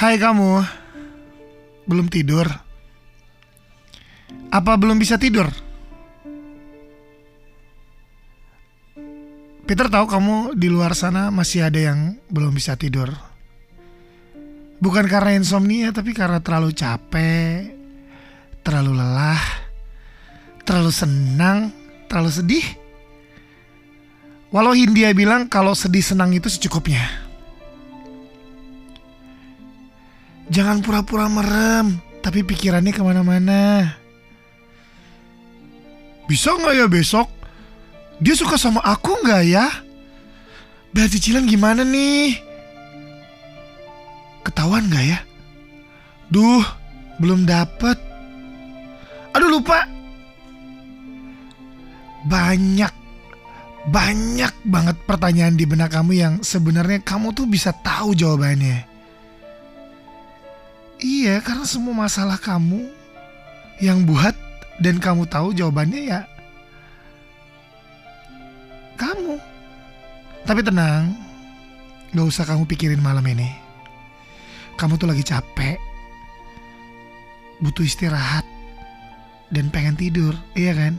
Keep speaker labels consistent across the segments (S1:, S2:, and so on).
S1: Hai kamu, belum tidur? Apa belum bisa tidur? Peter tahu kamu di luar sana masih ada yang belum bisa tidur. Bukan karena insomnia, tapi karena terlalu capek, terlalu lelah, terlalu senang, terlalu sedih. Walau Hindia bilang kalau sedih senang itu secukupnya. Jangan pura-pura merem, tapi pikirannya ke mana-mana. Bisa nggak ya besok? Dia suka sama aku nggak ya? Bayar cicilan gimana nih? Ketahuan nggak ya? Duh, belum dapet. Aduh lupa. Banyak, banyak banget pertanyaan di benak kamu yang sebenarnya kamu tuh bisa tahu jawabannya. Iya, karena semua masalah kamu yang buat dan kamu tahu jawabannya ya kamu. Tapi tenang, gak usah kamu pikirin malam ini. Kamu tuh lagi capek, butuh istirahat, dan pengen tidur, iya kan?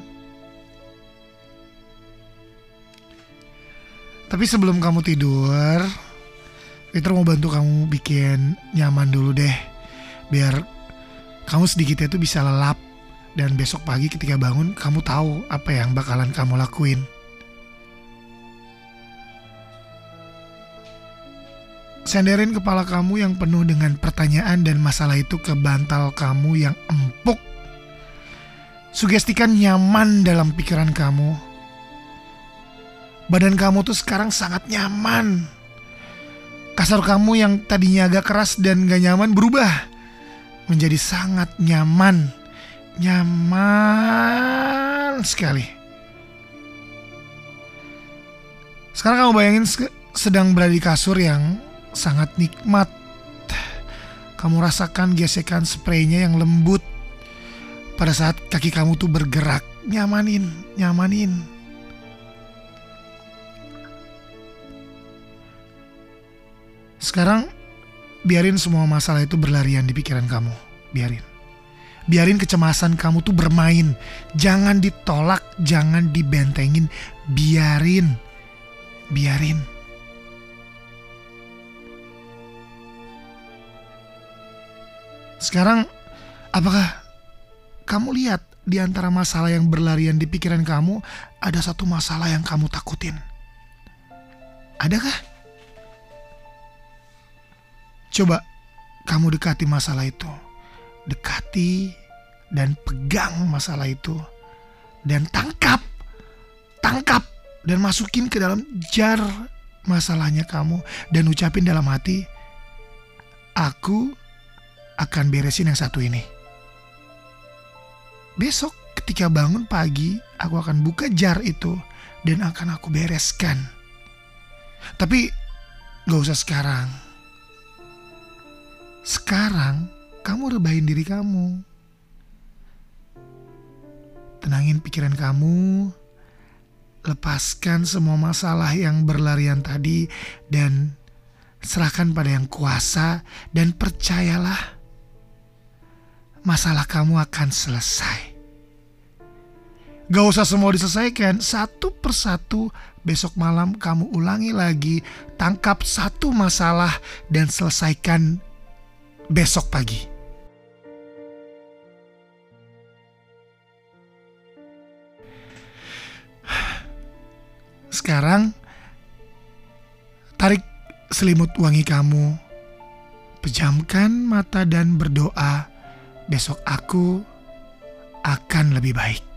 S1: Tapi sebelum kamu tidur, Peter mau bantu kamu bikin nyaman dulu deh biar kamu sedikitnya tuh bisa lelap dan besok pagi ketika bangun kamu tahu apa yang bakalan kamu lakuin. Senderin kepala kamu yang penuh dengan pertanyaan dan masalah itu ke bantal kamu yang empuk. Sugestikan nyaman dalam pikiran kamu. Badan kamu tuh sekarang sangat nyaman. Kasar kamu yang tadinya agak keras dan gak nyaman berubah menjadi sangat nyaman. Nyaman sekali. Sekarang kamu bayangin sedang berada di kasur yang sangat nikmat. Kamu rasakan gesekan spraynya yang lembut pada saat kaki kamu tuh bergerak. Nyamanin, nyamanin. Sekarang biarin semua masalah itu berlarian di pikiran kamu. Biarin. Biarin kecemasan kamu tuh bermain. Jangan ditolak, jangan dibentengin. Biarin. Biarin. Sekarang, apakah kamu lihat di antara masalah yang berlarian di pikiran kamu, ada satu masalah yang kamu takutin? Adakah? Coba kamu dekati masalah itu. Dekati dan pegang masalah itu. Dan tangkap. Tangkap dan masukin ke dalam jar masalahnya kamu dan ucapin dalam hati, aku akan beresin yang satu ini. Besok ketika bangun pagi, aku akan buka jar itu dan akan aku bereskan. Tapi gak usah sekarang sekarang kamu rebahin diri kamu. Tenangin pikiran kamu. Lepaskan semua masalah yang berlarian tadi dan serahkan pada yang kuasa dan percayalah masalah kamu akan selesai. Gak usah semua diselesaikan satu persatu. Besok malam kamu ulangi lagi, tangkap satu masalah dan selesaikan besok pagi. Sekarang, tarik selimut wangi kamu, pejamkan mata dan berdoa. Besok aku akan lebih baik.